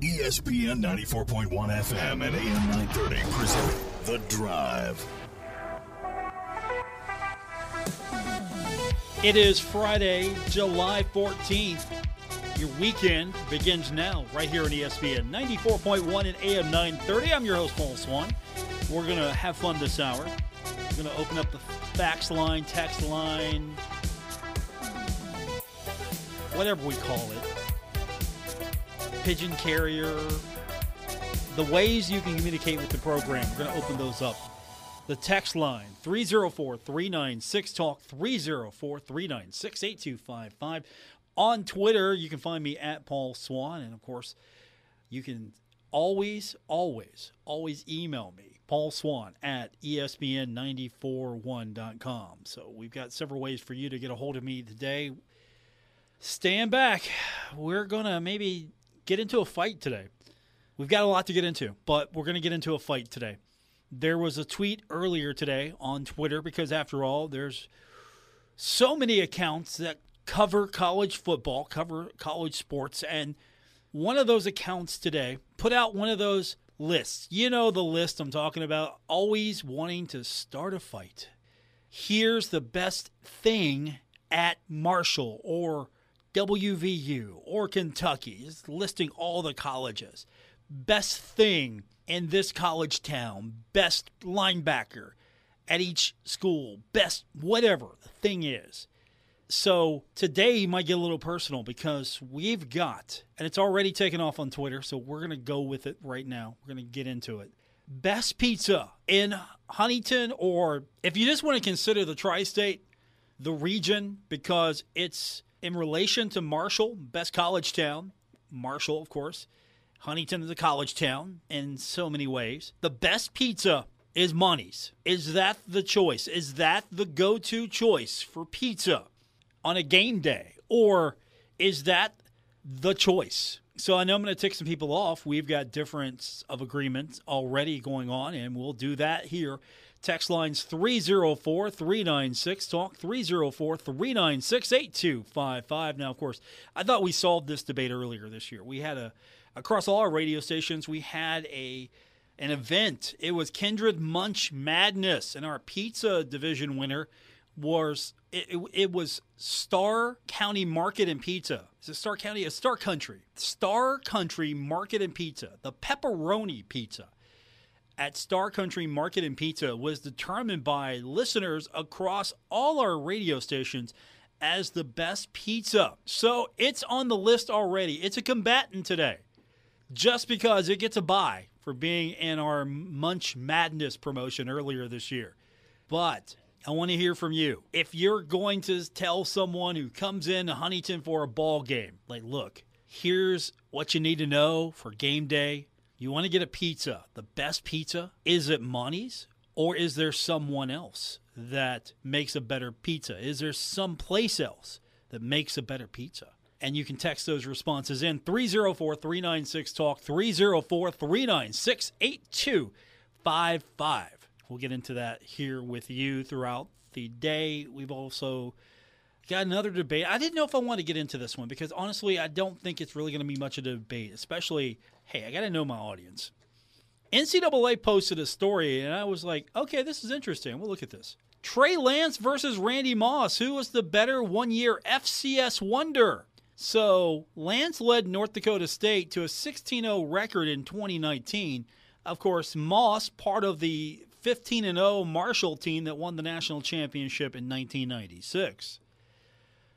ESPN 94.1 FM and AM 930 present The Drive. It is Friday, July 14th. Your weekend begins now, right here on ESPN 94.1 and AM 930. I'm your host, Paul Swann. We're going to have fun this hour. We're going to open up the fax line, text line, whatever we call it, pigeon carrier, the ways you can communicate with the program. We're going to open those up. The text line 304 396 Talk 304 396 8255. On Twitter, you can find me at Paul Swann. And of course, you can always, always, always email me, Paul Swann at ESPN941.com. So we've got several ways for you to get a hold of me today. Stand back. We're going to maybe get into a fight today. We've got a lot to get into, but we're going to get into a fight today. There was a tweet earlier today on Twitter because, after all, there's so many accounts that cover college football, cover college sports, and one of those accounts today put out one of those lists. You know the list I'm talking about, always wanting to start a fight. Here's the best thing at Marshall or WVU or Kentucky, just listing all the colleges. Best thing in this college town, best linebacker at each school, best whatever the thing is. So today might get a little personal because we've got, and it's already taken off on Twitter, so we're going to go with it right now. We're going to get into it. Best pizza in Huntington, or if you just want to consider the tri state, the region, because it's in relation to Marshall, best college town. Marshall, of course. Huntington is a college town in so many ways. The best pizza is Monty's. Is that the choice? Is that the go to choice for pizza on a game day? Or is that the choice? So I know I'm going to tick some people off. We've got difference of agreements already going on, and we'll do that here. Text lines 304 396 Talk 304 396 8255. Now, of course, I thought we solved this debate earlier this year. We had a across all our radio stations, we had a an event. It was Kindred Munch Madness, and our pizza division winner was it, it, it, was Star County Market and Pizza. Is it Star County? It's Star Country. Star Country Market and Pizza. The pepperoni pizza at Star Country Market and Pizza was determined by listeners across all our radio stations as the best pizza. So it's on the list already. It's a combatant today just because it gets a buy for being in our Munch Madness promotion earlier this year. But I want to hear from you. If you're going to tell someone who comes in to Huntington for a ball game, like, look, here's what you need to know for game day. You want to get a pizza. The best pizza? Is it Monty's? Or is there someone else that makes a better pizza? Is there someplace else that makes a better pizza? and you can text those responses in 304 396 Talk, 304 396 8255. We'll get into that here with you throughout the day. We've also got another debate. I didn't know if I want to get into this one because honestly, I don't think it's really going to be much of a debate, especially, hey, I got to know my audience. NCAA posted a story, and I was like, okay, this is interesting. We'll look at this. Trey Lance versus Randy Moss. Who was the better one year FCS wonder? So Lance led North Dakota State to a 16 0 record in 2019. Of course, Moss, part of the 15 0 Marshall team that won the national championship in 1996.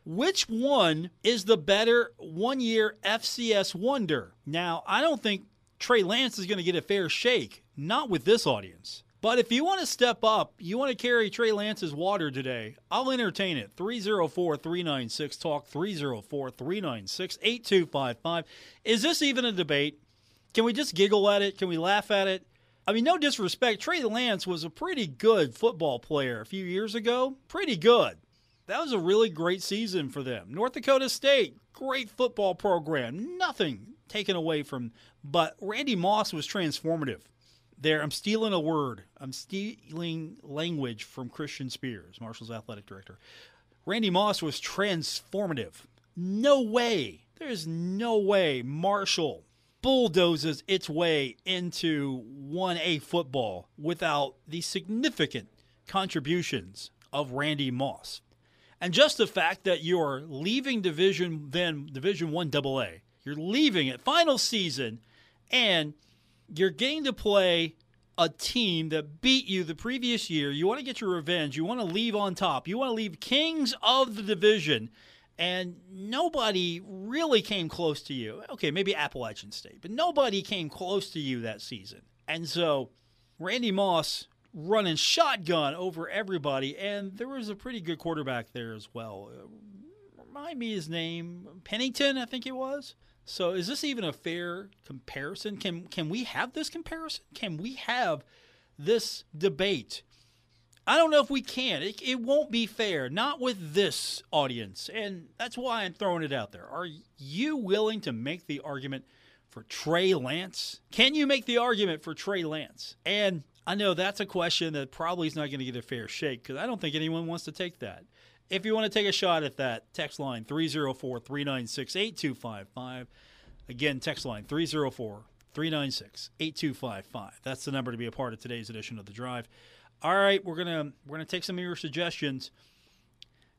Which one is the better one year FCS wonder? Now, I don't think Trey Lance is going to get a fair shake, not with this audience. But if you want to step up, you want to carry Trey Lance's water today, I'll entertain it. 304 396 Talk, 304 396 8255. Is this even a debate? Can we just giggle at it? Can we laugh at it? I mean, no disrespect. Trey Lance was a pretty good football player a few years ago. Pretty good. That was a really great season for them. North Dakota State, great football program. Nothing taken away from, but Randy Moss was transformative there i'm stealing a word i'm stealing language from christian spears marshall's athletic director randy moss was transformative no way there's no way marshall bulldozes its way into 1A football without the significant contributions of Randy Moss. And just the fact that you're leaving division then division 1 AA, you're leaving it final season and you're getting to play a team that beat you the previous year. You want to get your revenge. You want to leave on top. You want to leave kings of the division and nobody really came close to you. Okay, maybe Appalachian State, but nobody came close to you that season. And so Randy Moss running shotgun over everybody, and there was a pretty good quarterback there as well. Uh, remind me his name, Pennington, I think it was. So is this even a fair comparison? Can can we have this comparison? Can we have this debate? I don't know if we can. It, it won't be fair, not with this audience. And that's why I'm throwing it out there. Are you willing to make the argument for Trey Lance? Can you make the argument for Trey Lance? And I know that's a question that probably is not going to get a fair shake because I don't think anyone wants to take that. If you want to take a shot at that, text line 304 396 8255. Again, text line 304 396 8255. That's the number to be a part of today's edition of The Drive all right, we're gonna we're gonna take some of your suggestions.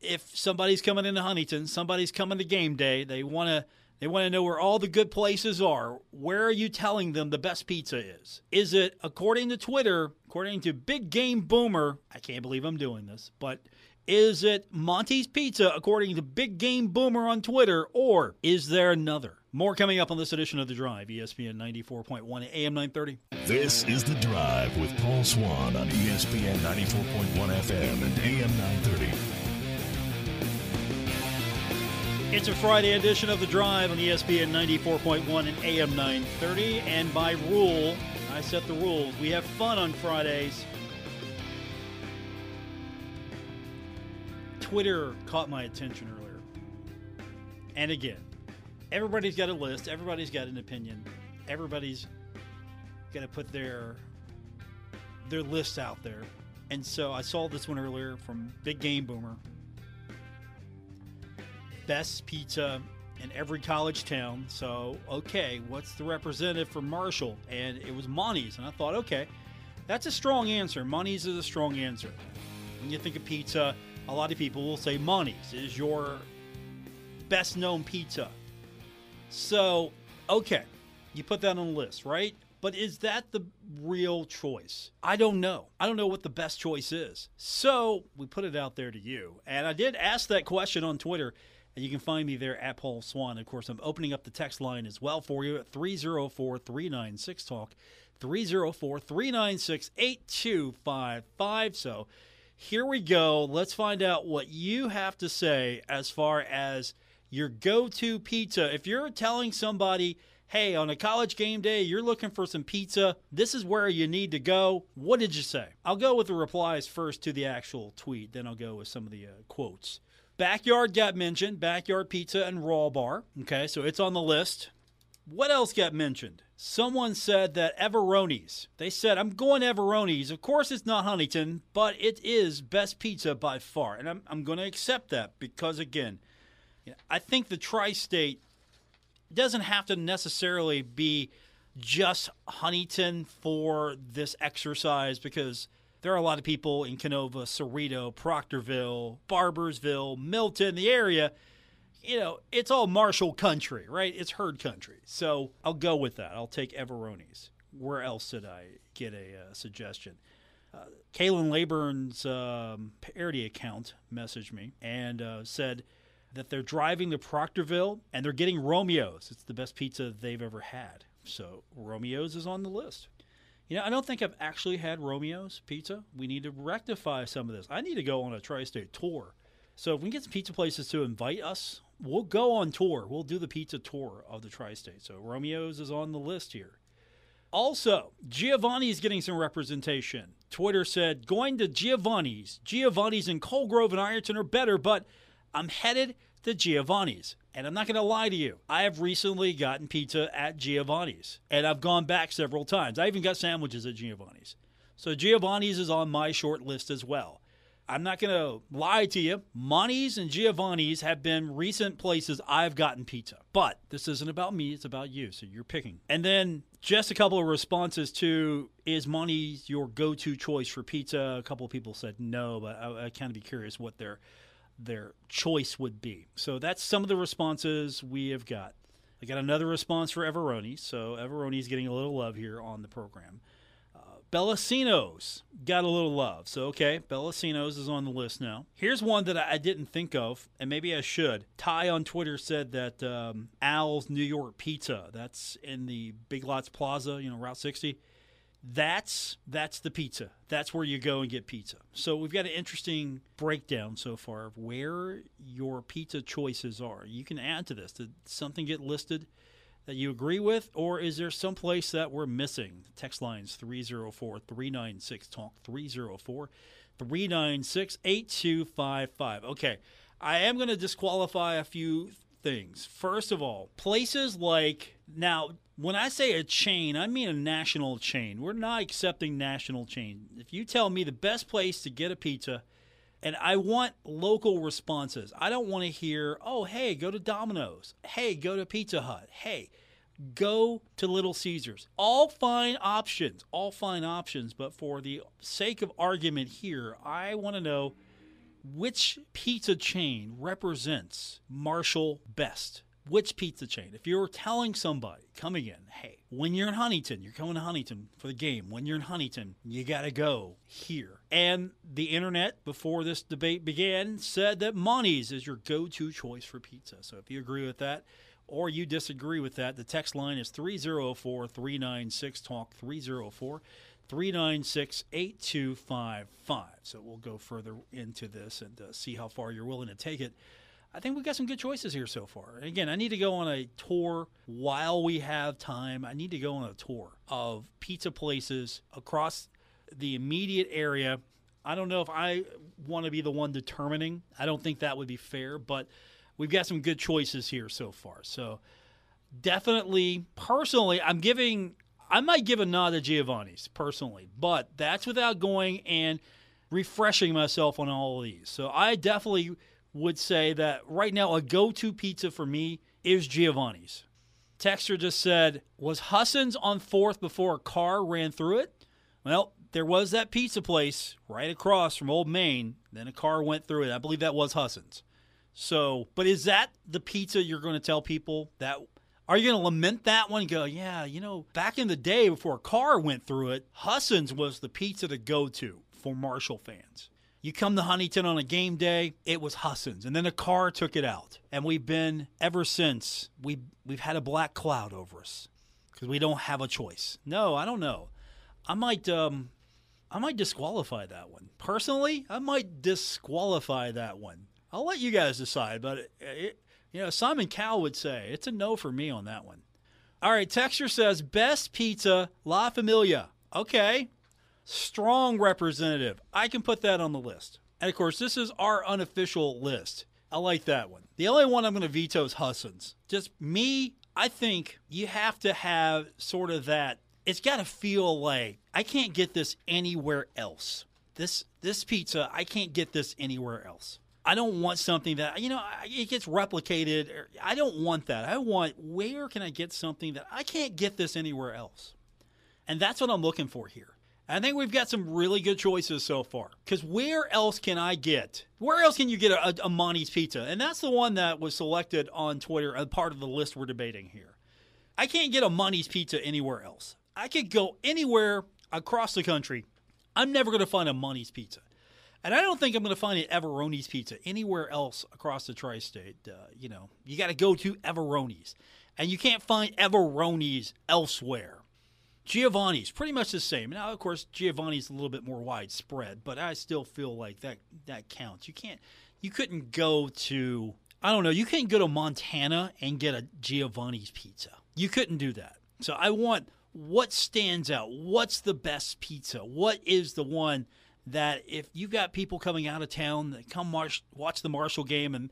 If somebody's coming into Huntington, somebody's coming to game day, they wanna they want to know where all the good places are. Where are you telling them the best pizza is? Is it according to Twitter, according to Big Game Boomer? I can't believe I'm doing this, but is it Monty's Pizza according to Big Game Boomer on Twitter, or is there another? More coming up on this edition of The Drive, ESPN 94.1 AM 930. This is The Drive with Paul Swann on ESPN 94.1 FM and AM 930. It's a Friday edition of The Drive on ESPN 94.1 and AM 930. And by rule, I set the rules. We have fun on Fridays. Twitter caught my attention earlier. And again, everybody's got a list, everybody's got an opinion, everybody's got to put their their list out there. And so I saw this one earlier from Big Game Boomer. Best pizza in every college town. So, okay, what's the representative for Marshall? And it was Monty's. And I thought, okay, that's a strong answer. Monty's is a strong answer. When you think of pizza, a lot of people will say Monty's is your best known pizza. So, okay, you put that on the list, right? But is that the real choice? I don't know. I don't know what the best choice is. So we put it out there to you. And I did ask that question on Twitter, you can find me there at Paul Swann. Of course, I'm opening up the text line as well for you at 304 396 Talk, 304 396 8255. So here we go. Let's find out what you have to say as far as your go to pizza. If you're telling somebody, hey, on a college game day, you're looking for some pizza, this is where you need to go, what did you say? I'll go with the replies first to the actual tweet, then I'll go with some of the uh, quotes. Backyard got mentioned, Backyard Pizza and Raw Bar. Okay, so it's on the list. What else got mentioned? Someone said that Everoni's. They said, I'm going Everoni's. Of course, it's not Huntington, but it is best pizza by far. And I'm, I'm going to accept that because, again, I think the tri state doesn't have to necessarily be just Huntington for this exercise because there are a lot of people in Kenova, Ceredo, Proctorville, Barboursville, Milton, the area. You know, it's all Marshall country, right? It's herd country. So I'll go with that. I'll take Everoni's. Where else did I get a uh, suggestion? Uh, Kalen Layburn's um, parody account messaged me and uh, said, that they're driving to Proctorville and they're getting Romeo's. It's the best pizza they've ever had. So Romeo's is on the list. You know, I don't think I've actually had Romeo's pizza. We need to rectify some of this. I need to go on a tri state tour. So if we get some pizza places to invite us, we'll go on tour. We'll do the pizza tour of the tri state. So Romeo's is on the list here. Also, Giovanni's getting some representation. Twitter said, going to Giovanni's. Giovanni's in Coal Grove and Ironton are better, but I'm headed to Giovanni's. And I'm not going to lie to you. I have recently gotten pizza at Giovanni's, and I've gone back several times. I even got sandwiches at Giovanni's. So Giovanni's is on my short list as well. I'm not going to lie to you. Monty's and Giovanni's have been recent places I've gotten pizza. But this isn't about me, it's about you. So you're picking. And then just a couple of responses to is Monty's your go to choice for pizza? A couple of people said no, but I, I kind of be curious what their their choice would be. So that's some of the responses we have got. I got another response for Everoni. So Everoni's getting a little love here on the program. Bellacino's got a little love. So, okay, Bellacino's is on the list now. Here's one that I didn't think of, and maybe I should. Ty on Twitter said that um, Al's New York Pizza, that's in the Big Lots Plaza, you know, Route 60. That's that's the pizza. That's where you go and get pizza. So we've got an interesting breakdown so far of where your pizza choices are. You can add to this. Did something get listed? that you agree with, or is there some place that we're missing? Text lines 304 396 Talk 304 396 8255. Okay, I am going to disqualify a few things. First of all, places like, now, when I say a chain, I mean a national chain. We're not accepting national chain. If you tell me the best place to get a pizza, and I want local responses. I don't want to hear, oh, hey, go to Domino's. Hey, go to Pizza Hut. Hey, go to Little Caesars. All fine options, all fine options. But for the sake of argument here, I want to know which pizza chain represents Marshall best which pizza chain? If you're telling somebody coming in, hey, when you're in Huntington, you're coming to Huntington for the game. When you're in Huntington, you got to go here. And the internet, before this debate began, said that Monty's is your go to choice for pizza. So if you agree with that, or you disagree with that, the text line is 304 396 Talk 304 396 8255. So we'll go further into this and uh, see how far you're willing to take it. I think we've got some good choices here so far. again, I need to go on a tour while we have time. I need to go on a tour of pizza places across the immediate area. I don't know if I want to be the one determining. I don't think that would be fair, but we've got some good choices here so far. So definitely, personally, I'm giving. I might give a nod to Giovanni's personally, but that's without going and refreshing myself on all of these. So I definitely would say that right now a go-to pizza for me is Giovanni's. Texter just said, "Was Husson's on fourth before a car ran through it?" Well, there was that pizza place right across from Old Main. Then a car went through it. I believe that was Husson's. So, but is that the pizza you're going to tell people that? Are you going to lament that one? go, yeah, you know, back in the day before a car went through it, Husson's was the pizza to go to for Marshall fans. You come to Huntington on a game day, it was Husson's, and then a car took it out, and we've been ever since. We we've had a black cloud over us because we don't have a choice. No, I don't know. I might um, I might disqualify that one personally. I might disqualify that one. I'll let you guys decide, but it, it, you know Simon Cowell would say it's a no for me on that one. All right, Texture says best pizza La Familia. Okay, strong representative. I can put that on the list. And of course, this is our unofficial list. I like that one. The only one I'm going to veto is Husson's. Just me, I think you have to have sort of that. It's got to feel like I can't get this anywhere else. This this pizza, I can't get this anywhere else. I don't want something that you know it gets replicated. I don't want that. I want where can I get something that I can't get this anywhere else, and that's what I'm looking for here. I think we've got some really good choices so far. Because where else can I get? Where else can you get a, a Monty's Pizza? And that's the one that was selected on Twitter a part of the list we're debating here. I can't get a Monty's Pizza anywhere else. I could go anywhere across the country. I'm never going to find a Monty's Pizza. And I don't think I'm going to find an Everoni's Pizza anywhere else across the tri state. Uh, you know, you got to go to Everoni's. And you can't find Everoni's elsewhere. Giovanni's pretty much the same. Now, of course, Giovanni's a little bit more widespread, but I still feel like that that counts. You can't, you couldn't go to, I don't know, you couldn't go to Montana and get a Giovanni's pizza. You couldn't do that. So I want what stands out. What's the best pizza? What is the one that if you got people coming out of town that come watch, watch the Marshall game and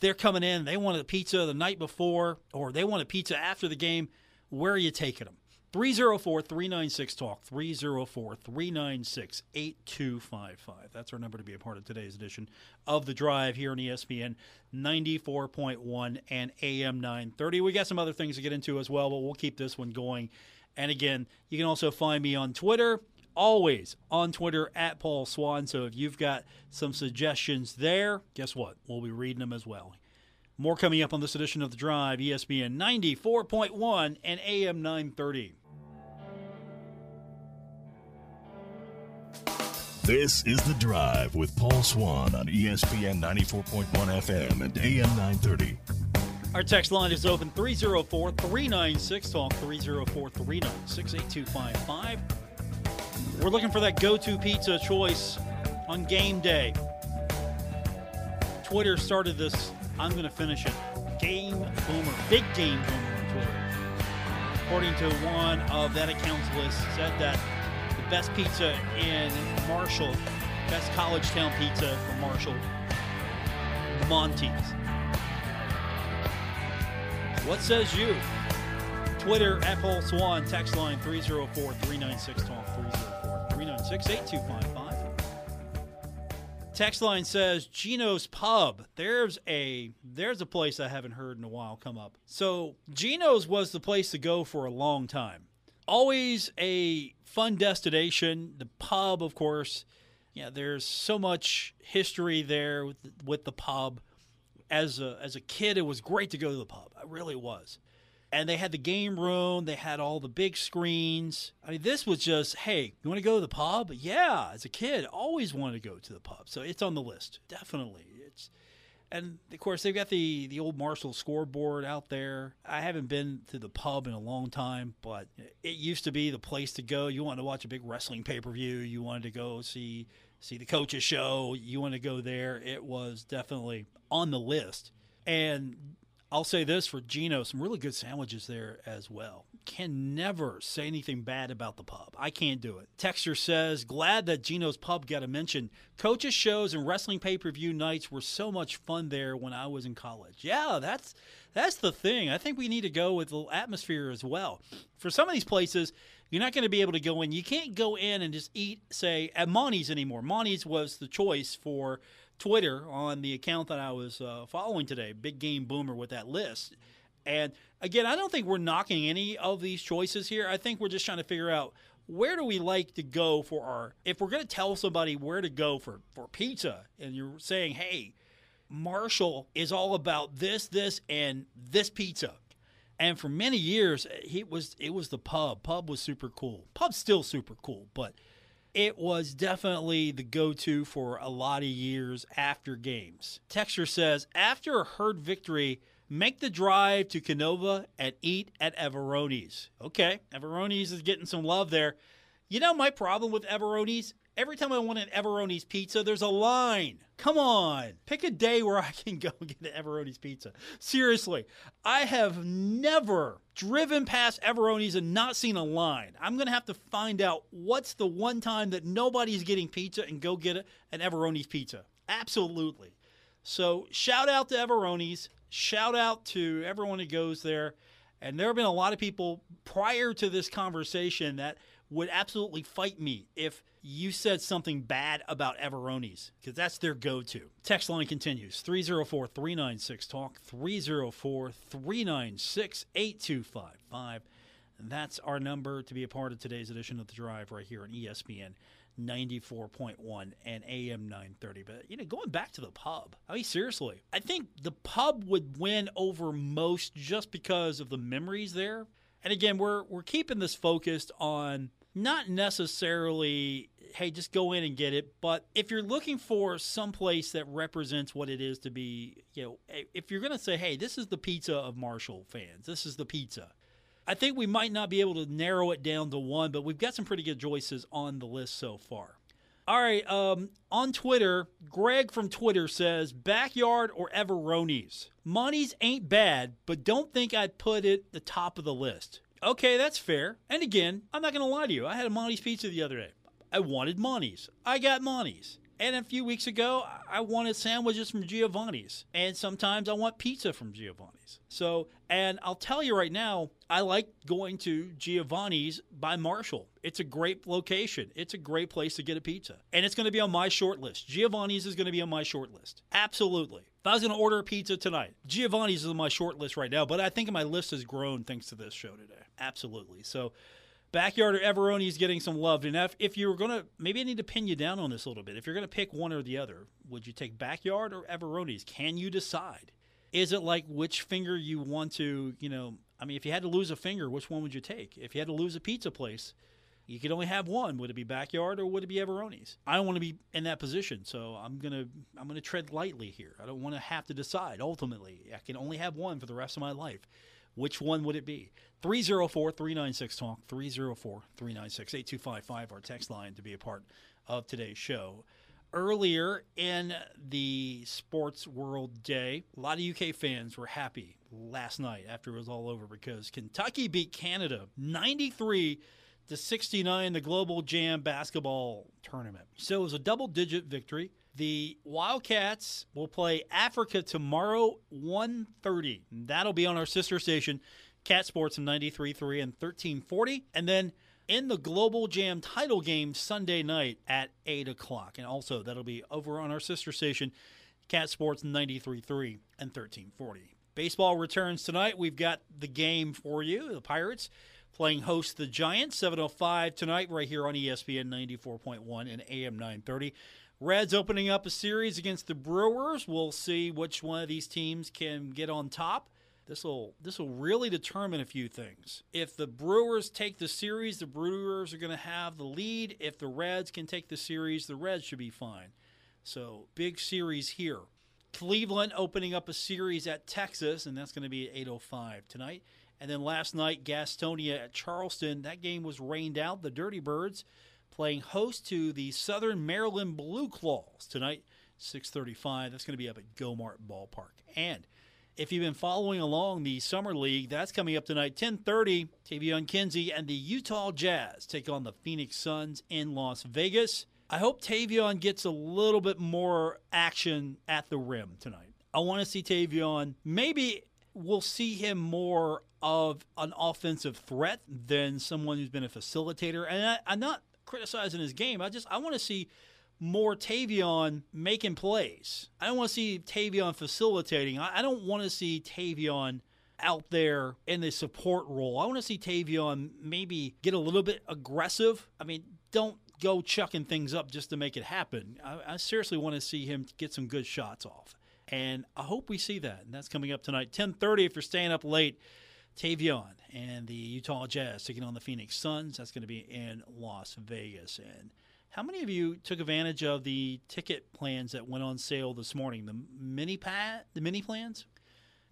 they're coming in, they want a pizza the night before or they want a pizza after the game, where are you taking them? 304 396 Talk, 304 396 8255. That's our number to be a part of today's edition of The Drive here on ESPN 94.1 and AM 930. We got some other things to get into as well, but we'll keep this one going. And again, you can also find me on Twitter, always on Twitter at Paul Swann. So if you've got some suggestions there, guess what? We'll be reading them as well. More coming up on this edition of The Drive, ESPN 94.1 and AM 930. This is The Drive with Paul Swann on ESPN 94.1 FM and AM 930. Our text line is open 304 396 Talk 304 396 8255. We're looking for that go to pizza choice on game day. Twitter started this, I'm going to finish it. Game Boomer, big game boomer on Twitter. According to one of that account's list, said that best pizza in Marshall, best college town pizza from Marshall, Monty's. What says you? Twitter at Paul Swann, text line 304 396 Talk 304 396 8255. Text line says Gino's Pub. There's a there's a place I haven't heard in a while come up. So Gino's was the place to go for a long time. Always a fun destination. The pub, of course. Yeah, there's so much history there with the, with the pub. As a as a kid, it was great to go to the pub. It really was and they had the game room. They had all the big screens. I mean, this was just, hey, you want to go to the pub? Yeah, as a kid, always wanted to go to the pub. So it's on the list, definitely. And of course they've got the the old Marshall scoreboard out there. I haven't been to the pub in a long time, but it used to be the place to go. You wanted to watch a big wrestling pay per view. You wanted to go see see the coaches show. You want to go there. It was definitely on the list. And I'll say this for Gino, some really good sandwiches there as well. Can never say anything bad about the pub. I can't do it. Texture says, glad that Gino's pub got a mention. Coaches shows and wrestling pay-per-view nights were so much fun there when I was in college. Yeah, that's that's the thing. I think we need to go with the atmosphere as well. For some of these places, you're not going to be able to go in. You can't go in and just eat, say, at Monty's anymore. Monty's was the choice for Twitter on the account that I was uh, following today, Big Game Boomer, with that list. And again, I don't think we're knocking any of these choices here. I think we're just trying to figure out where do we like to go for our if we're going to tell somebody where to go for for pizza and you're saying, "Hey, Marshall is all about this, this and this pizza." And for many years, it was it was the pub. Pub was super cool. Pub's still super cool, but it was definitely the go to for a lot of years after games. Texture says after a herd victory, make the drive to Kenova and eat at Everoni's. Okay, Everoni's is getting some love there. You know, my problem with Everoni's Every time I want an Everoni's pizza, there's a line. Come on, pick a day where I can go get an Everoni's pizza. Seriously, I have never driven past Everoni's and not seen a line. I'm going to have to find out what's the one time that nobody's getting pizza and go get an Everoni's pizza. Absolutely. So, shout out to Everoni's. Shout out to everyone who goes there. And there have been a lot of people prior to this conversation that would absolutely fight me if you said something bad about Everoni's because that's their go to. Text line continues 304 396 Talk, 304 396 8255. That's our number to be a part of today's edition of The Drive right here on ESPN 94.1 and AM 930. But, you know, going back to the pub, I mean, seriously, I think the pub would win over most just because of the memories there. And again, we're, we're keeping this focused on not necessarily hey just go in and get it but if you're looking for some place that represents what it is to be you know if you're going to say hey this is the pizza of marshall fans this is the pizza i think we might not be able to narrow it down to one but we've got some pretty good choices on the list so far. All right um, on twitter greg from twitter says backyard or everoni's monty's ain't bad but don't think i'd put it the top of the list Okay, that's fair. And again, I'm not going to lie to you. I had a Monty's pizza the other day. I wanted Monty's. I got Monty's. And a few weeks ago, I wanted sandwiches from Giovanni's. And sometimes I want pizza from Giovanni's. So, and I'll tell you right now, I like going to Giovanni's by Marshall. It's a great location. It's a great place to get a pizza. And it's going to be on my short list. Giovanni's is going to be on my short list. Absolutely. If I was going to order a pizza tonight, Giovanni's is on my short list right now, but I think my list has grown thanks to this show today. Absolutely. So, Backyard or Everoni is getting some love. And if, if you're going to, maybe I need to pin you down on this a little bit. If you're going to pick one or the other, would you take Backyard or Everoni's? Can you decide? Is it like which finger you want to, you know, I mean, if you had to lose a finger, which one would you take? If you had to lose a pizza place, you could only have one. Would it be Backyard or would it be Everoni's? I don't want to be in that position, so I'm gonna I'm gonna tread lightly here. I don't want to have to decide. Ultimately, I can only have one for the rest of my life. Which one would it be? 304 396 Talk, 304 396 8255, our text line to be a part of today's show. Earlier in the sports world day, a lot of UK fans were happy last night after it was all over because Kentucky beat Canada 93 to 69 the Global Jam basketball tournament. So it was a double digit victory. The Wildcats will play Africa tomorrow 1:30. That'll be on our sister station Cat Sports in 93.3 and 1340. And then in the Global Jam title game Sunday night at 8 o'clock. And also, that'll be over on our sister station, Cat Sports 93.3 and 1340. Baseball returns tonight. We've got the game for you. The Pirates playing host the Giants, 7.05 tonight, right here on ESPN 94.1 and AM 930. Reds opening up a series against the Brewers. We'll see which one of these teams can get on top. This will this will really determine a few things. If the Brewers take the series, the Brewers are going to have the lead. If the Reds can take the series, the Reds should be fine. So big series here. Cleveland opening up a series at Texas, and that's going to be at 8:05 tonight. And then last night, Gastonia at Charleston. That game was rained out. The Dirty Birds playing host to the Southern Maryland Blue Claws tonight, 6:35. That's going to be up at Gomart Ballpark. And if you've been following along the summer league, that's coming up tonight, 10:30. Taevion Kinsey and the Utah Jazz take on the Phoenix Suns in Las Vegas. I hope Taevion gets a little bit more action at the rim tonight. I want to see Taevion. Maybe we'll see him more of an offensive threat than someone who's been a facilitator. And I, I'm not criticizing his game. I just I want to see more Taevion making plays. I don't want to see Taevion facilitating. I, don't want to see Taevion out there in the support role. I want to see Taevion maybe get a little bit aggressive. I mean, don't go chucking things up just to make it happen. I, I seriously want to see him get some good shots off. And I hope we see that. And that's coming up tonight. 1030 if you're staying up late. Taevion and the Utah Jazz taking on the Phoenix Suns. That's going to be in Las Vegas. And how many of you took advantage of the ticket plans that went on sale this morning? The mini pat, the mini plans.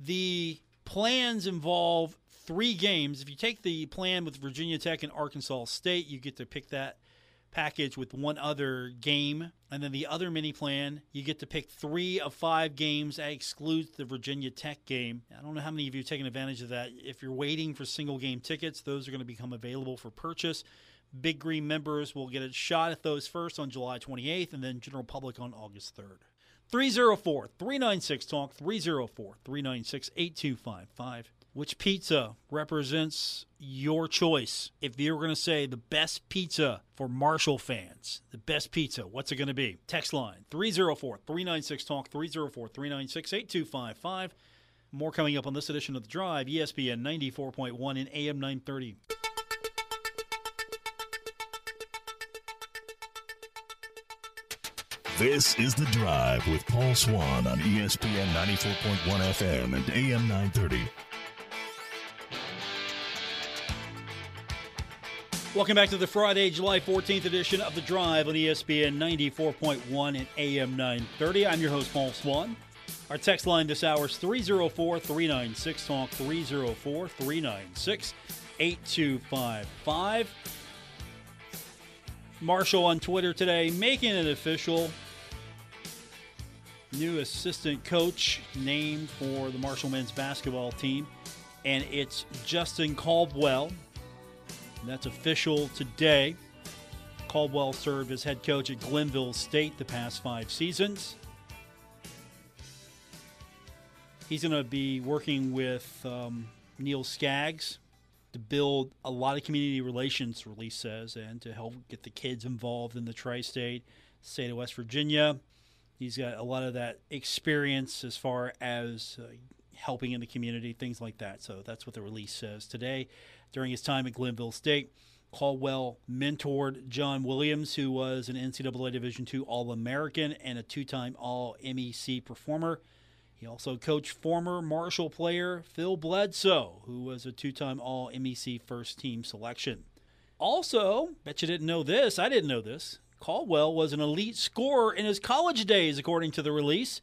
The plans involve three games. If you take the plan with Virginia Tech and Arkansas State, you get to pick that package with one other game. And then the other mini plan, you get to pick three of five games. That excludes the Virginia Tech game. I don't know how many of you have taken advantage of that. If you're waiting for single game tickets, those are going to become available for purchase. Big Green members will get a shot at those first on July 28th and then general public on August 3rd. 304 396 Talk, 304 396 8255. Which pizza represents your choice? If you're going to say the best pizza for Marshall fans, the best pizza, what's it going to be? Text line 304 396 Talk, 304 396 8255. More coming up on this edition of The Drive, ESPN 94.1 and AM 930. This is The Drive with Paul Swann on ESPN 94.1 FM and AM 930. Welcome back to the Friday, July 14th edition of The Drive on ESPN 94.1 and AM 930. I'm your host, Paul Swann. Our text line this hour is 304 396 Talk, 304 396 8255. Marshall on Twitter today making it official. New assistant coach named for the Marshall men's basketball team, and it's Justin Caldwell. That's official today. Caldwell served as head coach at Glenville State the past five seasons. He's going to be working with um, Neil Skaggs to build a lot of community relations, release says, and to help get the kids involved in the tri state, state of West Virginia. He's got a lot of that experience as far as uh, helping in the community, things like that. So that's what the release says today. During his time at Glenville State, Caldwell mentored John Williams, who was an NCAA Division II All American and a two time All MEC performer. He also coached former Marshall player Phil Bledsoe, who was a two time All MEC first team selection. Also, bet you didn't know this, I didn't know this. Caldwell was an elite scorer in his college days, according to the release.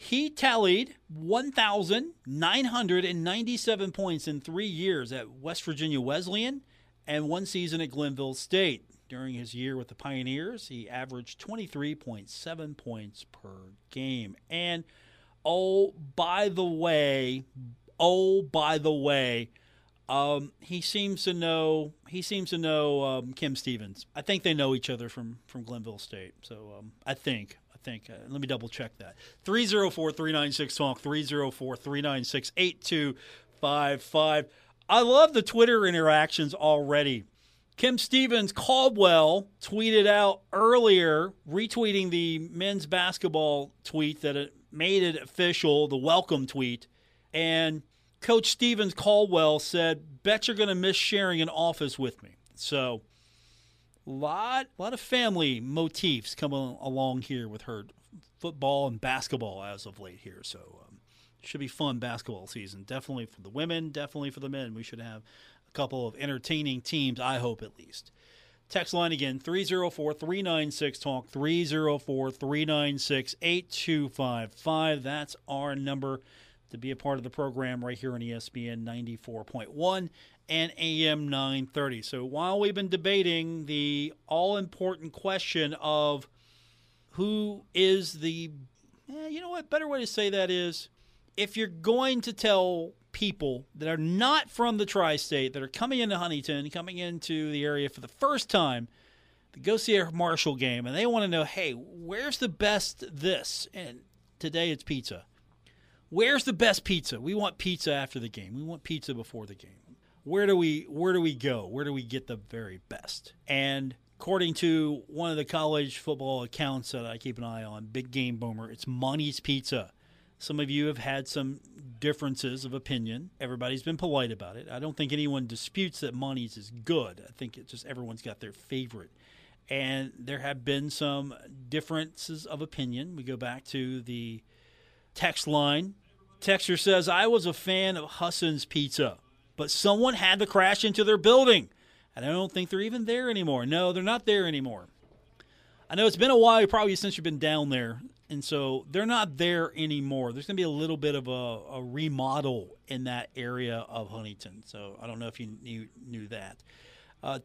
He tallied 1,997 points in three years at West Virginia Wesleyan and one season at Glenville State. During his year with the Pioneers, he averaged 23.7 points per game. And Oh, by the way, oh, by the way, um, he seems to know. He seems to know um, Kim Stevens. I think they know each other from from Glenville State. So um, I think. I think. Uh, let me double check that. 304 396 talk 304 396 8255. I love the Twitter interactions already. Kim Stevens Caldwell tweeted out earlier, retweeting the men's basketball tweet that it made it official, the welcome tweet. And Coach Stevens Caldwell said, Bet you're going to miss sharing an office with me. So, lot, lot of family motifs coming along here with her football and basketball as of late here. So, um, should be fun basketball season. Definitely for the women, definitely for the men. We should have a couple of entertaining teams, I hope at least. Text line again 304 396 Talk 304 396 8255. That's our number to be a part of the program right here on ESPN 94.1 and AM 930. So while we've been debating the all important question of who is the, eh, you know what, better way to say that is if you're going to tell people that are not from the tri state that are coming into Huntington, coming into the area for the first time to go see a Marshall game, and they want to know, hey, where's the best this? And today it's pizza. Where's the best pizza? We want pizza after the game. We want pizza before the game. Where do we where do we go? Where do we get the very best? And according to one of the college football accounts that I keep an eye on, Big Game Boomer, it's Monty's Pizza. Some of you have had some differences of opinion. Everybody's been polite about it. I don't think anyone disputes that Monty's is good. I think it's just everyone's got their favorite. And there have been some differences of opinion. We go back to the text line. Texter says, I was a fan of Husson's Pizza, but someone had to crash into their building. And I don't think they're even there anymore. No, they're not there anymore. I know it's been a while, probably since you've been down there and so they're not there anymore. There's going to be a little bit of a, a, remodel in that area of Huntington. So I don't know if you knew, knew that. Uh,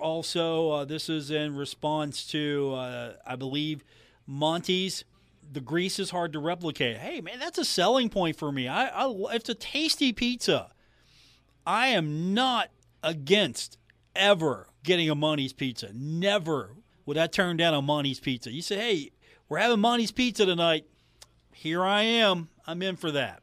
also, uh, this is in response to, uh, I believe, Monty's. The grease is hard to replicate. Hey, man, that's a selling point for me. I, I it's a tasty pizza. I am not against ever getting a Monty's pizza. Never would I turn down a Monty's pizza. You say, hey, we're having Monty's Pizza tonight. Here I am. I'm in for that.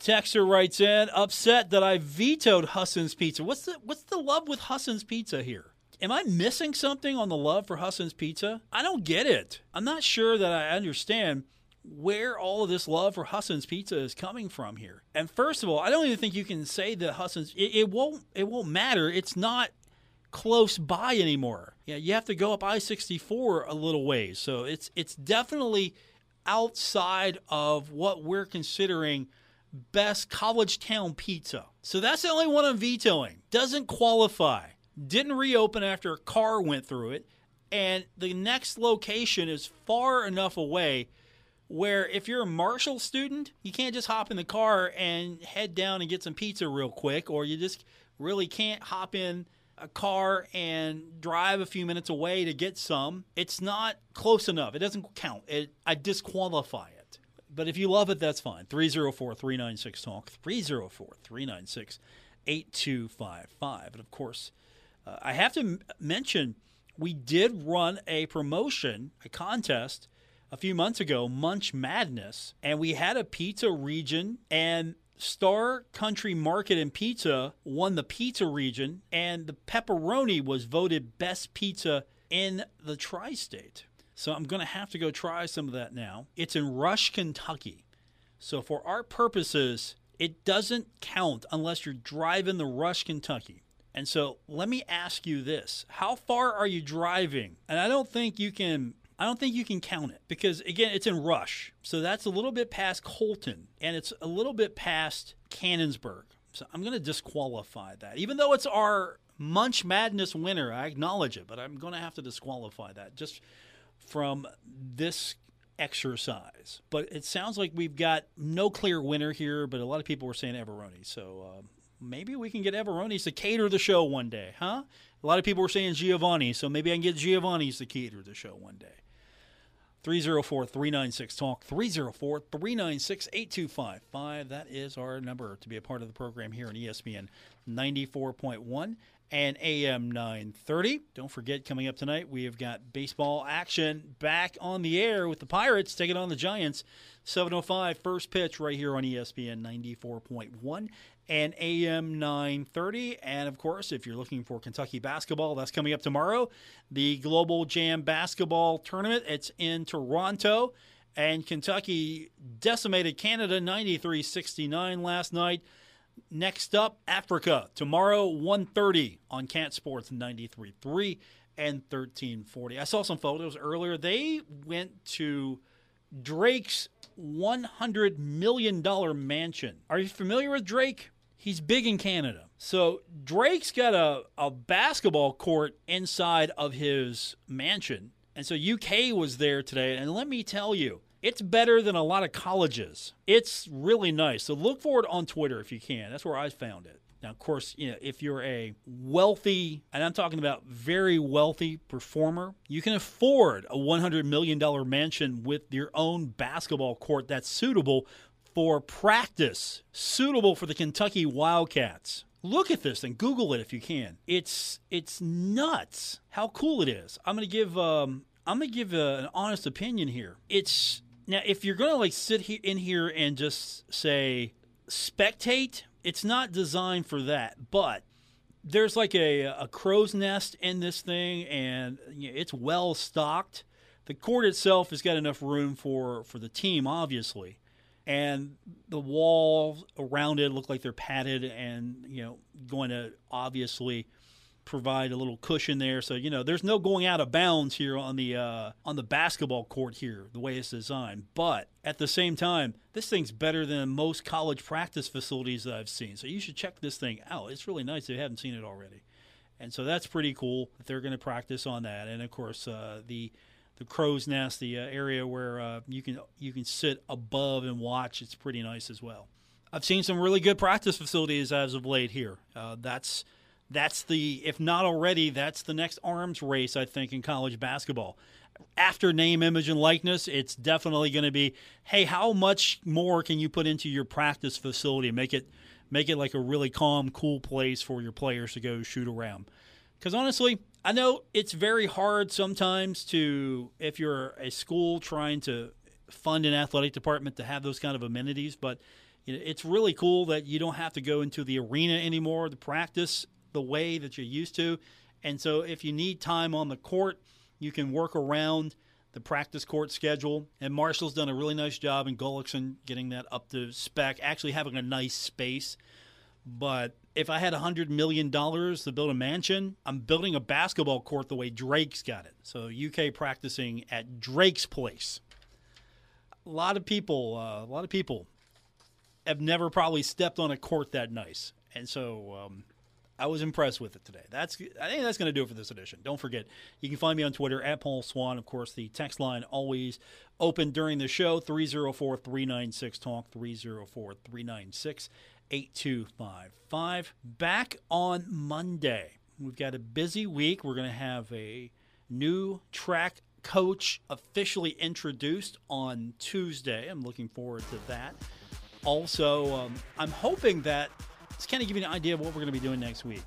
Texter writes in, upset that I vetoed Husson's Pizza. What's the what's the love with Husson's Pizza here? Am I missing something on the love for Husson's Pizza? I don't get it. I'm not sure that I understand where all of this love for Husson's Pizza is coming from here. And first of all, I don't even think you can say that Husson's it, it won't it won't matter. It's not close by anymore. Yeah, you have to go up I-64 a little ways. So it's it's definitely outside of what we're considering best college town pizza. So that's the only one I'm vetoing. Doesn't qualify. Didn't reopen after a car went through it. And the next location is far enough away where if you're a Marshall student, you can't just hop in the car and head down and get some pizza real quick, or you just really can't hop in a car and drive a few minutes away to get some, it's not close enough. It doesn't count. It, I disqualify it. But if you love it, that's fine. 304 396 Talk, 304 396 8255. And of course, uh, I have to m- mention we did run a promotion, a contest a few months ago, Munch Madness, and we had a pizza region and Star Country Market and Pizza won the pizza region, and the pepperoni was voted best pizza in the tri state. So I'm going to have to go try some of that now. It's in Rush, Kentucky. So for our purposes, it doesn't count unless you're driving the Rush, Kentucky. And so let me ask you this How far are you driving? And I don't think you can I don't think you can count it because again, it's in Rush, so that's a little bit past Colton, and it's a little bit past Cannonsburg. So I'm going to disqualify that, even though it's our Munch Madness winner. I acknowledge it, but I'm going to have to disqualify that just from this exercise. But it sounds like we've got no clear winner here, but a lot of people were saying Everoni. So uh, maybe we can get Everoni's to cater the show one day, huh? A lot of people were saying Giovanni, so maybe I can get Giovanni's to cater the show one day. 304 396 Talk, 304 396 8255. That is our number to be a part of the program here on ESPN 94.1 and AM 930. Don't forget, coming up tonight, we have got baseball action back on the air with the Pirates taking on the Giants. 705 first pitch right here on ESPN 94.1 and AM 930. And of course, if you're looking for Kentucky basketball, that's coming up tomorrow. The Global Jam Basketball Tournament, it's in Toronto. And Kentucky decimated Canada 93 69 last night. Next up, Africa tomorrow 1:30 on Cat Sports 93.3 and 1340. I saw some photos earlier. They went to Drake's 100 million dollar mansion. Are you familiar with Drake? He's big in Canada. So Drake's got a, a basketball court inside of his mansion. And so UK was there today. And let me tell you, it's better than a lot of colleges. It's really nice. So look for it on Twitter if you can. That's where I found it. Now, of course, you know, if you're a wealthy, and I'm talking about very wealthy performer, you can afford a $100 million mansion with your own basketball court that's suitable for practice suitable for the Kentucky Wildcats. Look at this and Google it if you can. It's it's nuts how cool it is. I'm gonna give um, I'm gonna give a, an honest opinion here. It's now if you're gonna like sit here in here and just say spectate, it's not designed for that. But there's like a, a crow's nest in this thing, and you know, it's well stocked. The court itself has got enough room for for the team, obviously and the walls around it look like they're padded and you know going to obviously provide a little cushion there. So you know there's no going out of bounds here on the uh, on the basketball court here the way it's designed. But at the same time this thing's better than most college practice facilities that I've seen. So you should check this thing out. It's really nice. If you haven't seen it already. And so that's pretty cool that they're going to practice on that. And of course uh, the the crow's nest, the uh, area where uh, you can you can sit above and watch. It's pretty nice as well. I've seen some really good practice facilities as of late here. Uh, that's that's the if not already, that's the next arms race I think in college basketball. After name, image, and likeness, it's definitely going to be, hey, how much more can you put into your practice facility? Make it make it like a really calm, cool place for your players to go shoot around. Because honestly, I know it's very hard sometimes to, if you're a school trying to fund an athletic department to have those kind of amenities, but it's really cool that you don't have to go into the arena anymore to practice the way that you used to. And so if you need time on the court, you can work around the practice court schedule. And Marshall's done a really nice job in Gullickson getting that up to spec, actually having a nice space. But if I had $100 million to build a mansion, I'm building a basketball court the way Drake's got it. So, UK practicing at Drake's place. A lot of people, uh, a lot of people have never probably stepped on a court that nice. And so um, I was impressed with it today. That's I think that's going to do it for this edition. Don't forget, you can find me on Twitter at Paul Swann. Of course, the text line always open during the show 304 396 Talk 304 396 8255. Back on Monday. We've got a busy week. We're going to have a new track coach officially introduced on Tuesday. I'm looking forward to that. Also, um, I'm hoping that it's kind of give you an idea of what we're going to be doing next week.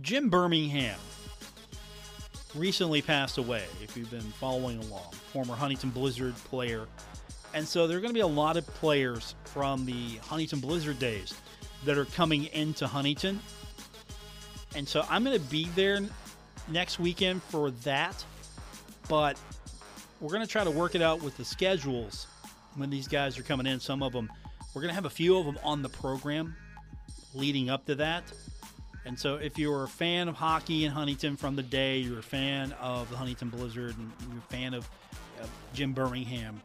Jim Birmingham recently passed away, if you've been following along, former Huntington Blizzard player. And so there are going to be a lot of players from the Huntington Blizzard days that are coming into Huntington. And so I'm going to be there next weekend for that. But we're going to try to work it out with the schedules when these guys are coming in. Some of them, we're going to have a few of them on the program leading up to that. And so, if you're a fan of hockey in Huntington from the day, you're a fan of the Huntington Blizzard, and you're a fan of uh, Jim Birmingham,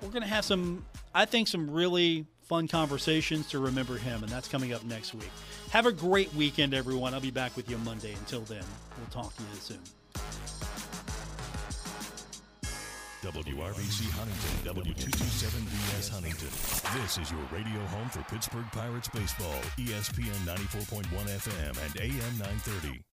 we're going to have some, I think, some really fun conversations to remember him, and that's coming up next week. Have a great weekend, everyone. I'll be back with you Monday. Until then, we'll talk to you soon. WRVC Huntington, W227BS Huntington. This is your radio home for Pittsburgh Pirates baseball, ESPN 94.1 FM and AM 930.